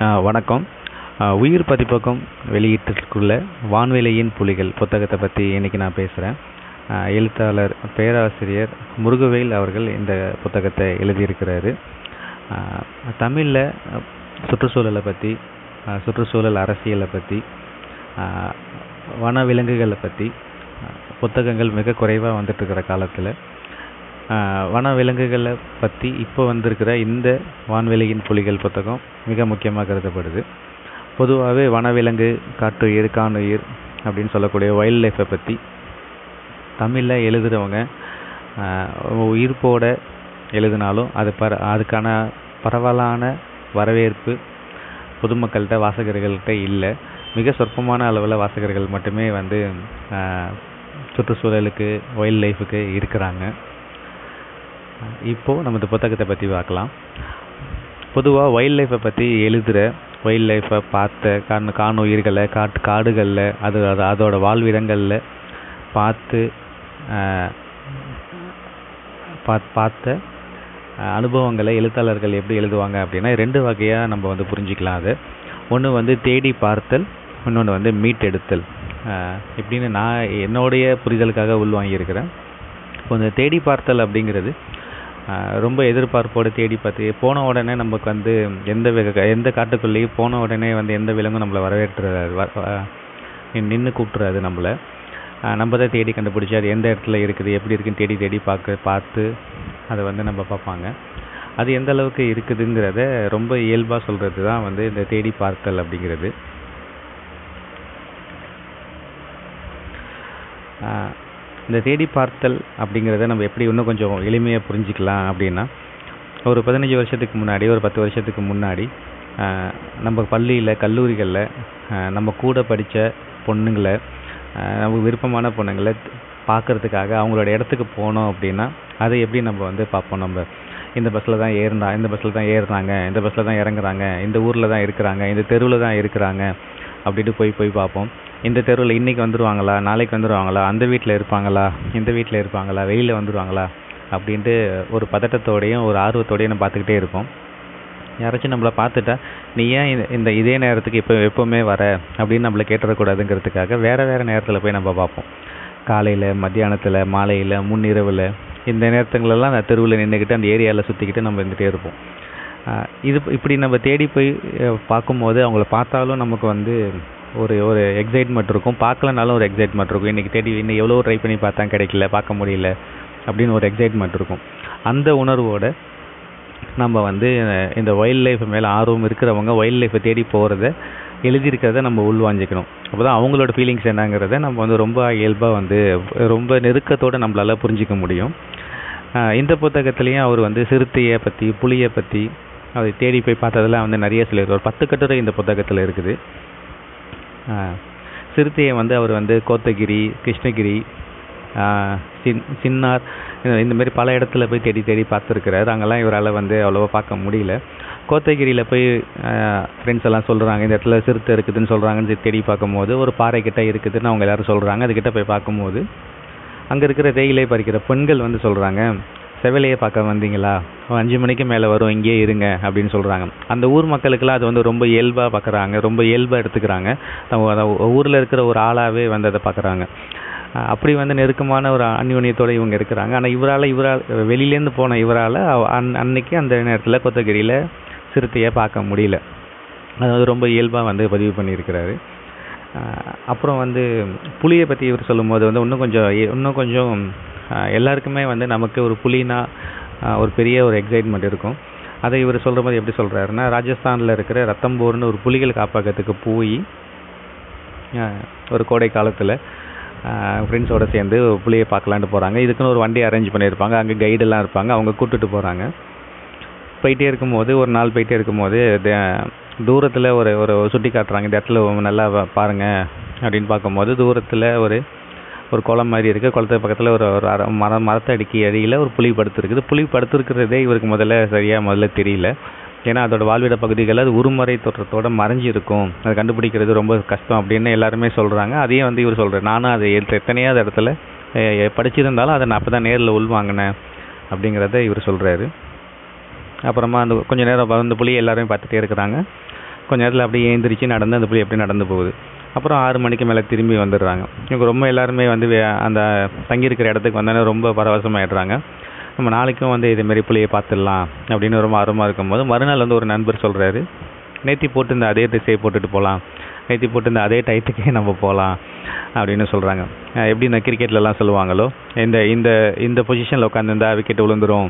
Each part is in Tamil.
வணக்கம். உயிர் பதிப்பகம் வெளியிட்டிருக்குள்ள வான்வெளியின் புலிகள் புத்தகத்தை பற்றி இன்றைக்கி நான் பேசுகிறேன் எழுத்தாளர் பேராசிரியர் முருகவேல் அவர்கள் இந்த புத்தகத்தை எழுதியிருக்கிறாரு. தமிழில் சுற்றுச்சூழலை பற்றி சுற்றுச்சூழல் அரசியலை பற்றி வனவிலங்குகளை பற்றி புத்தகங்கள் மிக குறைவாக வந்துட்டுருக்கிற காலத்தில் வனவிலங்குகளை பற்றி இப்போ வந்திருக்கிற இந்த வான்வெளியின் புலிகள் புத்தகம் மிக முக்கியமாக கருதப்படுது. பொதுவாகவே வனவிலங்கு காட்டுயிர் காணுயிர் அப்படின்னு சொல்லக்கூடிய வைல்ட் லைஃப்பை பற்றி தமிழில் எழுதுகிறவங்க உயிர்ப்போட எழுதினாலும் அது பர அதுக்கான பரவலான வரவேற்பு பொதுமக்கள்கிட்ட வாசகர்கள்கிட்ட இல்லை. மிக சொற்பமான அளவில் வாசகர்கள் மட்டுமே வந்து சுற்றுச்சூழலுக்கு வைல்ட் லைஃபுக்கு இருக்கிறாங்க. இப்போது நம்ம இந்த புத்தகத்தை பற்றி பார்க்கலாம். பொதுவாக வைல்ட் லைஃப்பை பற்றி எழுதுகிற வைல்ட் லைஃப்பை பார்த்த காண உயிர்களை காட்டு காடுகளில் அது அது அதோட வாழ்விடங்களில் பார்த்து பார்த்த அனுபவங்களை எழுத்தாளர்கள் எப்படி எழுதுவாங்க அப்படின்னா ரெண்டு வகையாக நம்ம வந்து புரிஞ்சிக்கலாம் அது. ஒன்று வந்து தேடி பார்த்தல் இன்னொன்று வந்து மீட் எடுத்தல் இப்படின்னு நான் என்னுடைய புரிதலுக்காக உள்வாங்கியிருக்கிறேன். இப்போ இந்த தேடி பார்த்தல் அப்படிங்கிறது ரொம்ப எதிர்பார்ப்போடு தேடி பார்த்து போன உடனே நமக்கு வந்து எந்த எந்த காட்டுக்குள்ளேயும் போன உடனே வந்து எந்த விலங்கும் நம்மளை வரவேற்றாது நின்று கூப்பிட்றாது நம்மளை. நம்ம தான் தேடி கண்டுபிடிச்சி அது எந்த இடத்துல இருக்குது எப்படி இருக்குன்னு தேடி தேடி பார்க்க பார்த்து அதை வந்து நம்ம பார்ப்பாங்க. அது எந்த அளவுக்கு இருக்குதுங்கிறத ரொம்ப இயல்பாக சொல்கிறது தான் வந்து இந்த தேடி பார்த்தல் அப்படிங்கிறது. இந்த தேடி பார்த்தல் அப்படிங்கிறத நம்ம எப்படி இன்னும் கொஞ்சம் எளிமையாக புரிஞ்சிக்கலாம் அப்படின்னா ஒரு பதினஞ்சு வருஷத்துக்கு முன்னாடி ஒரு பத்து வருஷத்துக்கு முன்னாடி நம்ம பள்ளியில் கல்லூரிகளில் நம்ம கூட படித்த பொண்ணுங்களை நமக்கு விருப்பமான பொண்ணுங்களை பார்க்குறதுக்காக அவங்களோட இடத்துக்கு போனோம் அப்படின்னா அதை எப்படி நம்ம வந்து பார்ப்போம் நம்ம? இந்த பஸ்ஸில் தான் ஏறினா இந்த பஸ்ஸில் தான் ஏறுறாங்க இந்த பஸ்ஸில் தான் இறங்குறாங்க இந்த ஊரில் தான் இருக்கிறாங்க இந்த தெருவில் தான் இருக்கிறாங்க அப்படின்ட்டு போய் போய் பார்ப்போம். இந்த தெருவில் இன்றைக்கி வந்துடுவாங்களா நாளைக்கு வந்துடுவாங்களா அந்த வீட்டில் இருப்பாங்களா? இந்த வீட்டில் இருப்பாங்களா? வெளியில் வந்துடுவாங்களா அப்படின்ட்டு ஒரு பதட்டத்தோடையும் ஒரு ஆர்வத்தோடையும் நம்ம பார்த்துக்கிட்டே இருப்போம். யாராச்சும் நம்மளை பார்த்துட்டா நீ ஏன் இந்த இதே நேரத்துக்கு இப்போ எப்போவுமே வர? அப்படின்னு நம்மளை கேட்டுறக்கூடாதுங்கிறதுக்காக வேறு வேறு நேரத்தில் போய் நம்ம பார்ப்போம். காலையில் மத்தியானத்தில் மாலையில் முன்னிரவில் இந்த நேரத்துங்களெல்லாம் அந்த தெருவில் நின்றுக்கிட்டு அந்த ஏரியாவில் சுற்றிக்கிட்டு நம்ம இருந்துகிட்டே இருப்போம். இது இப்படி நம்ம தேடி போய் பார்க்கும்போது அவங்கள பார்த்தாலும் நமக்கு வந்து ஒரு ஒரு எக்ஸைட்மெண்ட் இருக்கும். பார்க்கலனாலும் ஒரு எக்ஸைட்மெண்ட் இருக்கும். இன்றைக்கி தேடி இன்னும் எவ்வளோ ட்ரை பண்ணி பார்த்தா கிடைக்கல பார்க்க முடியல அப்படின்னு ஒரு எக்ஸைட்மெண்ட் இருக்கும். அந்த உணர்வோடு நம்ம வந்து இந்த வைல்ட் லைஃப் மேலே ஆர்வம் இருக்கிறவங்க வைல்ட் லைஃப்பை தேடி போகிறத எழுதியிருக்கிறத நம்ம உள்வாங்கிக்கணும். அப்போ தான் அவங்களோட ஃபீலிங்ஸ் என்னங்கிறத நம்ம வந்து ரொம்ப இயல்பாக வந்து ரொம்ப நெருக்கத்தோடு நம்மளால் புரிஞ்சிக்க முடியும். இந்த புத்தகத்துலேயும் அவர் வந்து சிறுத்தையை பற்றி புலியை பற்றி அதை தேடி போய் பார்த்ததெல்லாம் வந்து நிறைய சொல்லியிருக்கார் ஒரு பத்து கட்டுரை இந்த புத்தகத்தில் இருக்குது. சிறுத்தையை வந்து அவர் வந்து கோத்தகிரி கிருஷ்ணகிரி சின் சின்னார் இந்தமாரி பல இடத்துல போய் தேடி தேடி பார்த்துருக்கிறார். அங்கெல்லாம் இவரால் வந்து அவ்வளோவா பார்க்க முடியல. கோத்தகிரியில் போய் ஃப்ரெண்ட்ஸ் எல்லாம் சொல்கிறாங்க இந்த இடத்துல சிறுத்தை இருக்குதுன்னு சொல்கிறாங்கன்னு தேடி பார்க்கும்போது ஒரு பாறை கிட்டே இருக்குதுன்னு அவங்க எல்லோரும் சொல்கிறாங்க அதுக்கிட்ட போய் பார்க்கும்போது அங்கே இருக்கிற தேயிலை பறிக்கிற பெண்கள் வந்து சொல்கிறாங்க செவலையை பார்க்க வந்தீங்களா? அஞ்சு மணிக்கு மேலே வரும் இங்கேயே இருங்க அப்படின்னு சொல்கிறாங்க அந்த ஊர் மக்களுக்கெல்லாம் அது வந்து ரொம்ப இயல்பாக பார்க்குறாங்க ரொம்ப இயல்பாக எடுத்துக்கிறாங்க. ஊரில் இருக்கிற ஒரு ஆளாகவே வந்து அதை பார்க்குறாங்க அப்படி வந்து நெருக்கமான ஒரு அந்யோன்யத்தோடு இவங்க இருக்கிறாங்க. ஆனால் இவரால் இவரால் வெளியிலேருந்து போன இவரால் அன் அன்னைக்கு அந்த நேரத்தில் கொத்தகிரியில் சிறுத்தையை பார்க்க முடியல. அது வந்து ரொம்ப இயல்பாக வந்து பதிவு பண்ணியிருக்கிறாரு. அப்புறம் வந்து புலியை பற்றி இவர் சொல்லும்போது வந்து இன்னும் கொஞ்சம் இன்னும் கொஞ்சம் எல்லாருக்குமே வந்து நமக்கு ஒரு புலினா ஒரு பெரிய ஒரு எக்ஸைட்மெண்ட் இருக்கும். அதை இவர் சொல்கிற மாதிரி எப்படி சொல்கிறாருன்னா ராஜஸ்தானில் இருக்கிற ரத்தம்போர்னு ஒரு புலிகள் காப்பகத்துக்கு போய் ஒரு கோடை காலத்தில் ஃப்ரெண்ட்ஸோடு சேர்ந்து புளியை பார்க்கலான்ட்டு போகிறாங்க இதுக்குன்னு ஒரு வண்டி அரேஞ்ச் பண்ணியிருப்பாங்க. அங்கே கைடெல்லாம் இருப்பாங்க. அவங்க கூப்பிட்டுட்டு போகிறாங்க போயிட்டே இருக்கும்போது ஒரு நாள் போயிட்டே இருக்கும்போது தூரத்தில் ஒரு ஒரு சுட்டி காட்டுறாங்க இந்த இடத்துல நல்லா பாருங்கள் அப்படின்னு பார்க்கும்போது தூரத்தில் ஒரு ஒரு குளம் மாதிரி இருக்குது குளத்துக்கு பக்கத்தில் ஒரு ஒரு அர மரம் மரத்தடிக்கு அடியில் ஒரு புலி படுத்துருக்குது புலி படுத்துருக்கிறதே இவருக்கு முதல்ல சரியாக முதல்ல தெரியல. ஏன்னா அதோட வாழ்விட பகுதிகளில் அது உருமறை தோற்றத்தோட மறைஞ்சிருக்கும். அதை கண்டுபிடிக்கிறது ரொம்ப கஷ்டம் அப்படின்னு எல்லாருமே சொல்கிறாங்க அதையும் வந்து இவர் சொல்கிறார் நானும் அதை எத்தனையாவது இடத்துல படிச்சிருந்தாலும் அதை நான் அப்போ தான் நேரில் உள்வாங்கினேன் அப்படிங்கிறத இவர் சொல்கிறாரு அப்புறமா அந்த கொஞ்ச நேரம் அந்த புலியை எல்லாருமே பார்த்துட்டே இருக்கிறாங்க. கொஞ்ச நேரத்தில் அப்படியே ஏந்திரிச்சு நடந்து அந்த புலி அப்படியே நடந்து போகுது. அப்புறம் ஆறு மணிக்கு மேலே திரும்பி வந்துடுறாங்க. இவங்க ரொம்ப எல்லாருமே வந்து அந்த தங்கியிருக்கிற இடத்துக்கு வந்தோடனே ரொம்ப பரவசமாயிடுறாங்க. நம்ம நாளைக்கும் வந்து இதேமாரி புலியை பார்த்துடலாம் அப்படின்னு ரொம்ப ஆர்வமாக இருக்கும்போது மறுநாள் வந்து ஒரு நண்பர் சொல்கிறாரு நேத்தி போட்டு இந்த அதே திசையை போட்டுட்டு போகலாம் நேத்தி போட்டு இந்த அதே டயத்துக்கே நம்ம போகலாம் அப்படின்னு சொல்கிறாங்க எப்படி இந்த கிரிக்கெட்லலாம் சொல்லுவாங்களோ இந்த இந்த இந்த பொசிஷனில் உட்காந்துருந்தா விக்கெட் விழுந்துரும்.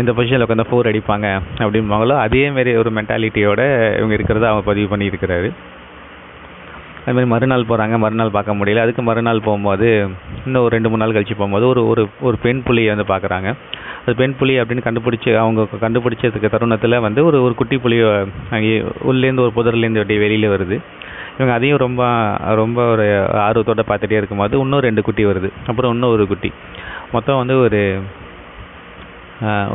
இந்த பொசிஷனில் உட்காந்தா ஃபோர் அடிப்பாங்க. அப்படிம்பாங்களோ அதேமாரி ஒரு மென்டாலிட்டியோட இவங்க இருக்கிறத அவங்க பதிவு பண்ணியிருக்கிறாரு அது மாதிரி மறுநாள் போகிறாங்க மறுநாள் பார்க்க முடியல. அதுக்கு மறுநாள் போகும்போது இன்னும் ஒரு ரெண்டு மூணு நாள் கழித்து போகும்போது ஒரு ஒரு ஒரு பெண் புலியை வந்து பார்க்குறாங்க. அது பெண் புலி அப்படின்னு கண்டுபிடிச்சி அவங்க கண்டுபிடிச்சதுக்கு தருணத்தில் வந்து ஒரு ஒரு குட்டி புலி அங்கே உள்ளேருந்து ஒரு புதர்லேருந்து அப்படியே வெளியில் வருது. இவங்க அதையும் ரொம்ப ரொம்ப ஒரு ஆர்வத்தோட பார்த்துட்டே இருக்கும்போது இன்னும் ரெண்டு குட்டி வருது. அப்புறம் இன்னும் ஒரு குட்டி. மொத்தம் வந்து ஒரு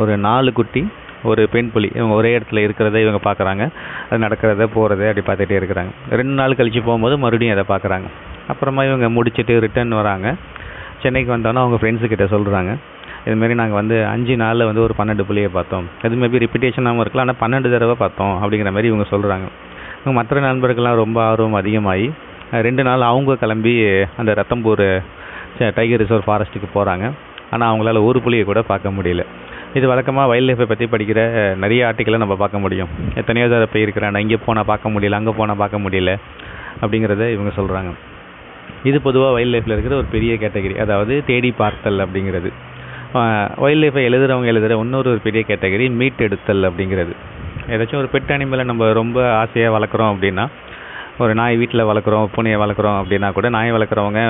ஒரு நாலு குட்டி ஒரு பெண் புலி இவங்க ஒரே இடத்துல இருக்கிறத இவங்க பார்க்குறாங்க. அது நடக்கிறத போகிறத அப்படி பார்த்துட்டே இருக்கிறாங்க. ரெண்டு நாள் கழிச்சு போகும்போது மறுபடியும் அதை பார்க்குறாங்க. அப்புறமா இவங்க முடிச்சுட்டு ரிட்டர்ன் வராங்க. சென்னைக்கு வந்தோன்னே அவங்க ஃப்ரெண்ட்ஸு கிட்ட சொல்கிறாங்க இதுமாரி நாங்கள் வந்து அஞ்சு நாளில் வந்து ஒரு பன்னெண்டு புள்ளியை பார்த்தோம். இது மேபி ரிப்பிட்டேஷனாகவும் இருக்கலாம் ஆனால் பன்னெண்டு தடவை பார்த்தோம் அப்படிங்கிற மாதிரி இவங்க சொல்கிறாங்க இவங்க மற்ற நண்பர்கள்லாம் ரொம்ப ஆர்வம் அதிகமாகி ரெண்டு நாள் அவங்க கிளம்பி அந்த ரத்தம்பூர் ச- டைகர் ரிசர்வ் ஃபாரஸ்ட்டுக்கு போகிறாங்க ஆனால் அவங்களால ஒரு புலியை கூட பார்க்க முடியல. இது வழக்கமாக வைல்ட் லைஃப்பை பற்றி படிக்கிற நிறைய ஆர்டிக்கலை நம்ம பார்க்க முடியும். எத்தனையோ தடவை போயிருக்கிறேன். நான் இங்கே போனால் பார்க்க முடியல அங்கே போனால் பார்க்க முடியல அப்படிங்கிறத இவங்க சொல்கிறாங்க இது பொதுவாக வைல்ட் லைஃப்பில் இருக்கிற ஒரு பெரிய கேட்டகரி அதாவது தேடி பார்த்தல் அப்படிங்கிறது. வைல்ட் லைஃப்பை எழுதுறவங்க எழுதுகிற இன்னொரு ஒரு பெரிய கேட்டகரி மீட் எடுத்தல் அப்படிங்கிறது. ஏதாச்சும் ஒரு பெட் அனிமலை நம்ம ரொம்ப ஆசையாக வளர்க்குறோம் அப்படின்னா ஒரு நாய் வீட்டில் வளர்க்குறோம் பூனையை வளர்க்குறோம் அப்படின்னா கூட நாய் வளர்க்குறவங்க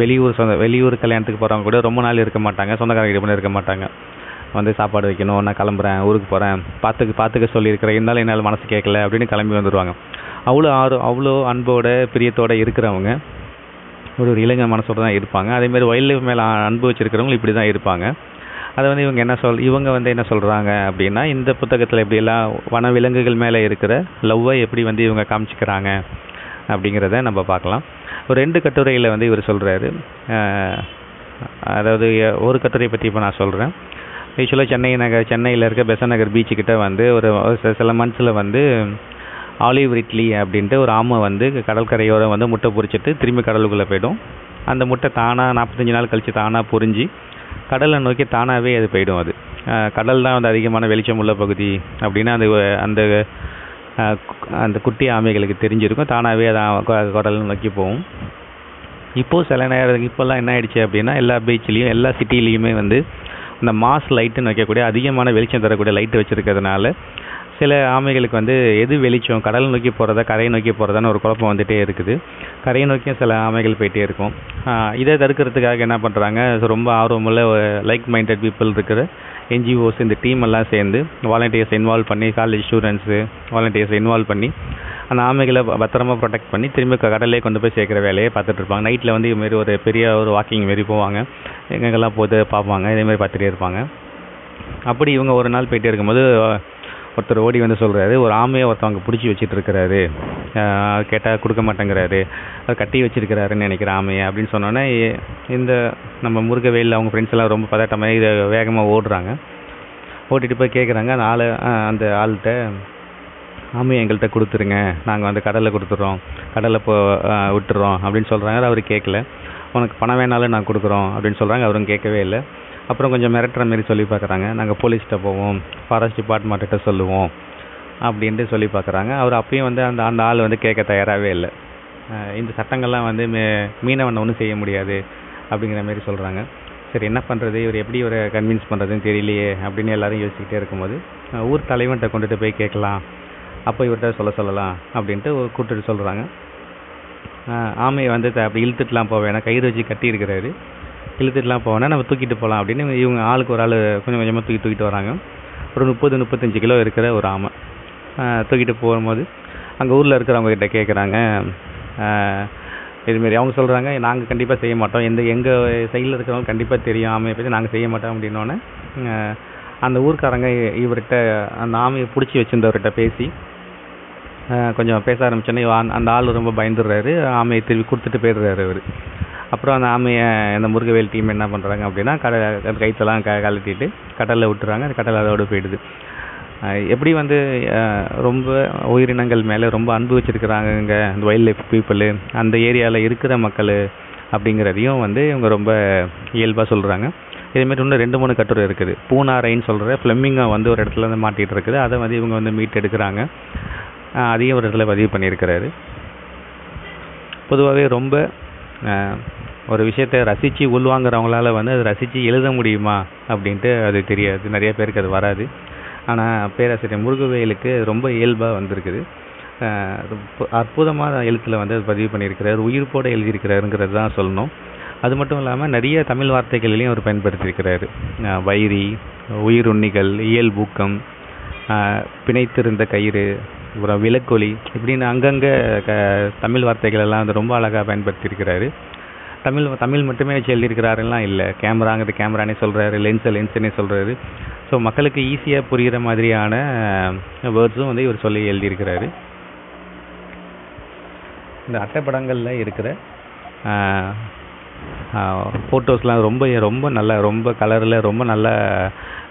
வெளியூர் சொந்த வெளியூர் கல்யாணத்துக்கு போகிறவங்க கூட ரொம்ப நாள் இருக்க மாட்டாங்க சொந்தக்காரங்க இருக்க மாட்டாங்க. வந்து சாப்பாடு வைக்கணும் நான் கிளம்புறேன் ஊருக்கு போகிறேன் பார்த்துக்க பார்த்துக்க சொல்லியிருக்கிறேன் இருந்தாலும் என்னால் மனசு கேட்கல அப்படின்னு கிளம்பி வந்துடுவாங்க அவ்வளோ ஆர்வம் அவ்வளோ அன்போட பிரியத்தோடு இருக்கிறவங்க ஒரு ஒரு இளைஞர் மனசோட தான் இருப்பாங்க. அதேமாதிரி வைல்ட் லைஃப் மேலே அன்பு வச்சுருக்கிறவங்களும் இப்படி தான் இருப்பாங்க. அதை வந்து இவங்க என்ன சொல் இவங்க வந்து என்ன சொல்கிறாங்க அப்படின்னா இந்த புத்தகத்தில் எப்படியெல்லாம் வன விலங்குகள் மேலே இருக்கிற லவ்வை எப்படி வந்து இவங்க காமிச்சிக்கிறாங்க அப்படிங்கிறத நம்ம பார்க்கலாம். ஒரு ரெண்டு கட்டுரையில் வந்து இவர் சொல்கிறாரு அதாவது ஒரு கட்டுரையை பற்றி இப்போ நான் சொல்கிறேன் யூஸ்வலாக சென்னை நகர் சென்னையில் இருக்க பெசன் நகர் பீச்சுக்கிட்ட வந்து ஒரு சில- சில மந்த்ஸில் வந்து ஆலிவ் ரிட்லி அப்படின்ட்டு ஒரு ஆமை வந்து கடற்கரையோரம் வந்து முட்டை பொறிச்சிட்டு திரும்பி கடலுக்குள்ளே போயிடும். அந்த முட்டை தானாக நாற்பத்தஞ்சு நாள் கழித்து தானாக பொறிஞ்சு கடலை நோக்கி தானாகவே அது போயிடும் அது. கடல் தான் வந்து அதிகமான வெளிச்சம் உள்ள பகுதி அப்படின்னா அந்த அந்த அந்த குட்டி ஆமைகளுக்கு தெரிஞ்சிருக்கும். தானாகவே அது கடலை நோக்கி போகும். இப்போது சில நேரம் இப்போல்லாம் என்ன ஆயிடுச்சு அப்படின்னா எல்லா பீச்லேயும் எல்லா சிட்டிலையுமே வந்து இந்த மாஸ் லைட்டுன்னு வைக்கக்கூடிய அதிகமான வெளிச்சம் தரக்கூடிய லைட்டு வச்சுருக்கிறதுனால சில ஆமைகளுக்கு வந்து எது வெளிச்சம் கடல் நோக்கி போகிறதா கரையை நோக்கி போகிறதான்னு ஒரு குழப்பம் வந்துகிட்டே இருக்குது. கரையை நோக்கியும் சில ஆமைகள் போயிட்டே இருக்கும். இதை தடுக்கிறதுக்காக என்ன பண்ணுறாங்க ரொம்ப ஆர்வமுள்ள லைக் மைண்டட் பீப்புள் இருக்கிற என்ஜிஓஸ் இந்த டீம் எல்லாம் சேர்ந்து வாலண்டியர்ஸ் இன்வால்வ் பண்ணி காலேஜ் ஸ்டூடெண்ட்ஸு வாலண்டியர்ஸ் இன்வால்வ் பண்ணி அந்த ஆமைகளை பத்திரமாக பத்திரமா ப்ரொடெக்ட் பண்ணி திரும்ப க- கடல்லே கொண்டு போய் சேர்க்குற வேலையை பார்த்துட்டு இருப்பாங்க. நைட்டில் வந்து இதுமாரி ஒரு பெரிய ஒரு வாக்கிங் மாரி போவாங்க. எங்கெங்கெல்லாம் போகுது பார்ப்பாங்க. இதேமாரி பார்த்துட்டே இருப்பாங்க. அப்படி இவங்க ஒரு நாள் போயிட்டே இருக்கும்போது ஒருத்தர் ஓடி வந்து சொல்கிறாரு ஒரு ஆமையை ஒருத்தவங்க பிடிச்சி வச்சுட்டு இருக்கிறாரு கேட்டால் கொடுக்க மாட்டேங்கிறாரு. அவர் கட்டி வச்சிருக்கிறாருன்னு நினைக்கிற ஆமையை. அப்படின்னு சொன்னோன்னே இந்த நம்ம முருகவேல் அவங்க ஃப்ரெண்ட்ஸ் எல்லாம் ரொம்ப பதட்டமாக இதை வேகமாக ஓடுறாங்க. ஓட்டிகிட்டு போய் கேட்குறாங்க அந்த ஆள் அந்த ஆள்கிட்ட ஆமையை எங்கள்கிட்ட கொடுத்துருங்க. நாங்கள் வந்து கடலில் கொடுத்துட்றோம் கடலில் போ விட்டுறோம் அப்படின்னு சொல்கிறாங்க அவர் கேட்கல உனக்கு பணம் வேணாலும் நான் கொடுக்குறோம். அப்படின்னு சொல்கிறாங்க அவரும் கேட்கவே இல்லை. அப்புறம் கொஞ்சம் மிரட்டுற மாரி சொல்லி பார்க்குறாங்க நாங்கள் போலீஸ்கிட்ட போவோம். ஃபாரஸ்ட் டிபார்ட்மெண்ட்டிட்ட சொல்லுவோம். அப்படின்ட்டு சொல்லி பார்க்குறாங்க அவர் அப்பயும் வந்து அந்த அந்த ஆள் வந்து கேட்க தயாராகவே இல்லை. இந்த சட்டங்கள்லாம் வந்து மீ மீனவனை ஒன்றும் செய்ய முடியாது அப்படிங்கிற மாரி சொல்கிறாங்க சரி என்ன பண்ணுறது இவர் எப்படி இவரை கன்வின்ஸ் பண்ணுறதுன்னு தெரியலையே அப்படின்னு எல்லாரும் யோசிச்சுக்கிட்டே இருக்கும்போது ஊர் தலைவன்கிட்ட கொண்டுட்டு போய் கேட்கலாம். அப்போ இவர்கிட்ட சொல்ல சொல்லலாம் அப்படின்ட்டு கூப்பிட்டு சொல்கிறாங்க ஆமையை வந்து அப்படி இழுத்துட்டுலாம் போக வேணாம் கயிறு வச்சு கட்டி இருக்கிறாரு. இழுத்துட்டுலாம் போவேன்னா நம்ம தூக்கிட்டு போகலாம் அப்படின்னு இவங்க ஆளுக்கு ஒரு ஆள் கொஞ்சம் கொஞ்சமாக தூக்கி தூக்கிட்டு வராங்க. ஒரு முப்பது முப்பத்தஞ்சு கிலோ இருக்கிற ஒரு ஆமை. தூக்கிட்டு போகும்போது அங்கே ஊரில் இருக்கிறவங்க கிட்ட கேட்குறாங்க இதுமாரி அவங்க சொல்கிறாங்க நாங்கள் கண்டிப்பாக செய்ய மாட்டோம். எந்த எங்கள் சைடில் இருக்கிறவங்க கண்டிப்பாக தெரியும் ஆமையை பற்றி நாங்கள் செய்ய மாட்டோம் அப்படின்னோடனே அந்த ஊர்க்காரங்க இவர்கிட்ட அந்த ஆமையை பிடிச்சி வச்சுருந்தவர்கிட்ட பேசி கொஞ்சம் பேச ஆரம்பிச்சோன்னே அந்த- ஆள் ரொம்ப பயந்துடுறாரு. ஆமையை திருப்பி கொடுத்துட்டு போயிடுறாரு அவர். அப்புறம் அந்த ஆமையை அந்த முருகவேல் டீம் என்ன பண்ணுறாங்க அப்படின்னா கடை அந்த கைத்தெல்லாம் க கழட்டிட்டு கடலில் விட்டுறாங்க. அந்த கடல் அதோட போயிடுது. எப்படி வந்து ரொம்ப உயிரினங்கள் மேலே ரொம்ப அன்பு வச்சுருக்கிறாங்க இந்த வைல்ட் லைஃப் பீப்புளு அந்த ஏரியாவில் இருக்கிற மக்கள் அப்படிங்கிறதையும் வந்து இவங்க ரொம்ப இயல்பாக சொல்கிறாங்க இதேமாரி இன்னும் ரெண்டு மூணு கட்டுரை இருக்குது. பூனாரைன்னு சொல்கிற ஃப்ளெமிங்கை வந்து ஒரு இடத்துல வந்து மாட்டிகிட்டு இருக்குது. அதை வந்து இவங்க வந்து மீட் எடுக்கிறாங்க அதையும் ஒரு இடத்துல பதிவு பண்ணியிருக்கிறாரு. பொதுவாகவே ரொம்ப ஒரு விஷயத்தை ரசித்து உள்வாங்கிறவங்களால வந்து அதை ரசித்து எழுத முடியுமா அப்படின்ட்டு அது தெரியாது. நிறைய பேருக்கு அது வராது. ஆனால் பேராசிரியர் முருகவேலுக்கு ரொம்ப இயல்பாக வந்திருக்குது. ரொம்ப அற்புதமான எழுத்தில் வந்து அது பதிவு பண்ணியிருக்கிறார். உயிர்ப்போடு எழுதியிருக்கிறாருங்கிறது தான் சொல்லணும். அது மட்டும் இல்லாமல் நிறைய தமிழ் வார்த்தைகளிலையும் அவர் பயன்படுத்தியிருக்கிறாரு. அஹ், வைரி உயிருண்ணிகள் இயல்பூக்கம் பிணைத்திருந்த கயிறு அப்புறம் விலக்கொலி இப்படின்னு அங்கங்கே க தமிழ் வார்த்தைகள் எல்லாம் வந்து ரொம்ப அழகாக பயன்படுத்தியிருக்கிறாரு. தமிழ் தமிழ் மட்டுமே வச்சு எழுதியிருக்கிறாருலாம் இல்லை கேமராங்கிறது கேமரானே சொல்கிறாரு லென்ஸை லென்ஸுன்னே சொல்கிறாரு ஸோ மக்களுக்கு ஈஸியாக புரிகிற மாதிரியான வேர்ட்ஸும் வந்து இவர் சொல்லி எழுதியிருக்கிறாரு. இந்த அட்டைப்படங்களில் இருக்கிற ஃபோட்டோஸ்லாம் ரொம்ப ரொம்ப நல்லா ரொம்ப கலரில் ரொம்ப நல்லா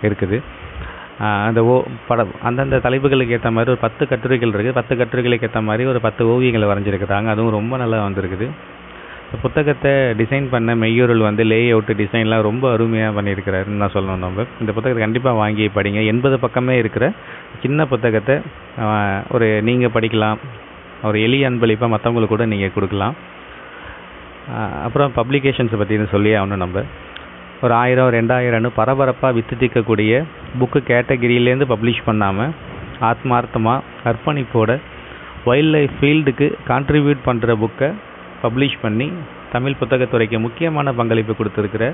இருக்குது. அந்த ஓ படம் அந்தந்த தலைப்புகளுக்கு ஏற்ற மாதிரி ஒரு பத்து கட்டுரைகள் இருக்குது பத்து கட்டுரைகளுக்கு ஏற்ற மாதிரி ஒரு பத்து ஓவியங்களை வரைஞ்சிருக்கிறாங்க. அதுவும் ரொம்ப நல்லா வந்திருக்குது. இந்த புத்தகத்தை டிசைன் பண்ண மெய்யூரல் வந்து லே அவுட்டு டிசைன்லாம் ரொம்ப அருமையாக பண்ணியிருக்கிறாருன்னு நான் சொல்லணும் நம்ம. இந்த புத்தகத்தை கண்டிப்பாக வாங்கி படிங்க. எண்பது பக்கமே இருக்கிற சின்ன புத்தகத்தை ஒரு நீங்கள் படிக்கலாம். ஒரு எளிய அன்பளிப்பாக மற்றவங்களுக்கு கூட நீங்கள் கொடுக்கலாம். அப்புறம் பப்ளிகேஷன்ஸை பற்றி சொல்லி ஆகணும் நம்ம. ஒரு ஆயிரம் ரெண்டாயிரம்னு பரபரப்பாக வித்து திக்கக்கூடிய புக்கு கேட்டகிரியிலேருந்து பப்ளிஷ் பண்ணாமல் ஆத்மார்த்தமாக அர்ப்பணிப்போட வைல்ட் லைஃப் ஃபீல்டுக்கு கான்ட்ரிபியூட் பண்ணுற புக்கை பப்ளிஷ் பண்ணி தமிழ் புத்தகத்துறைக்கு முக்கியமான பங்களிப்பு கொடுத்துருக்கிற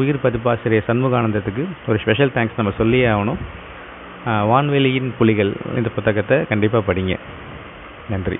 உயிர் பதிப்பாசிரியர் சண்முகானந்தத்துக்கு ஒரு ஸ்பெஷல் தேங்க்ஸ் நம்ம சொல்லியே ஆகணும். வான்வெளியின் புலிகள் இந்த புத்தகத்தை கண்டிப்பாக படிங்க. நன்றி.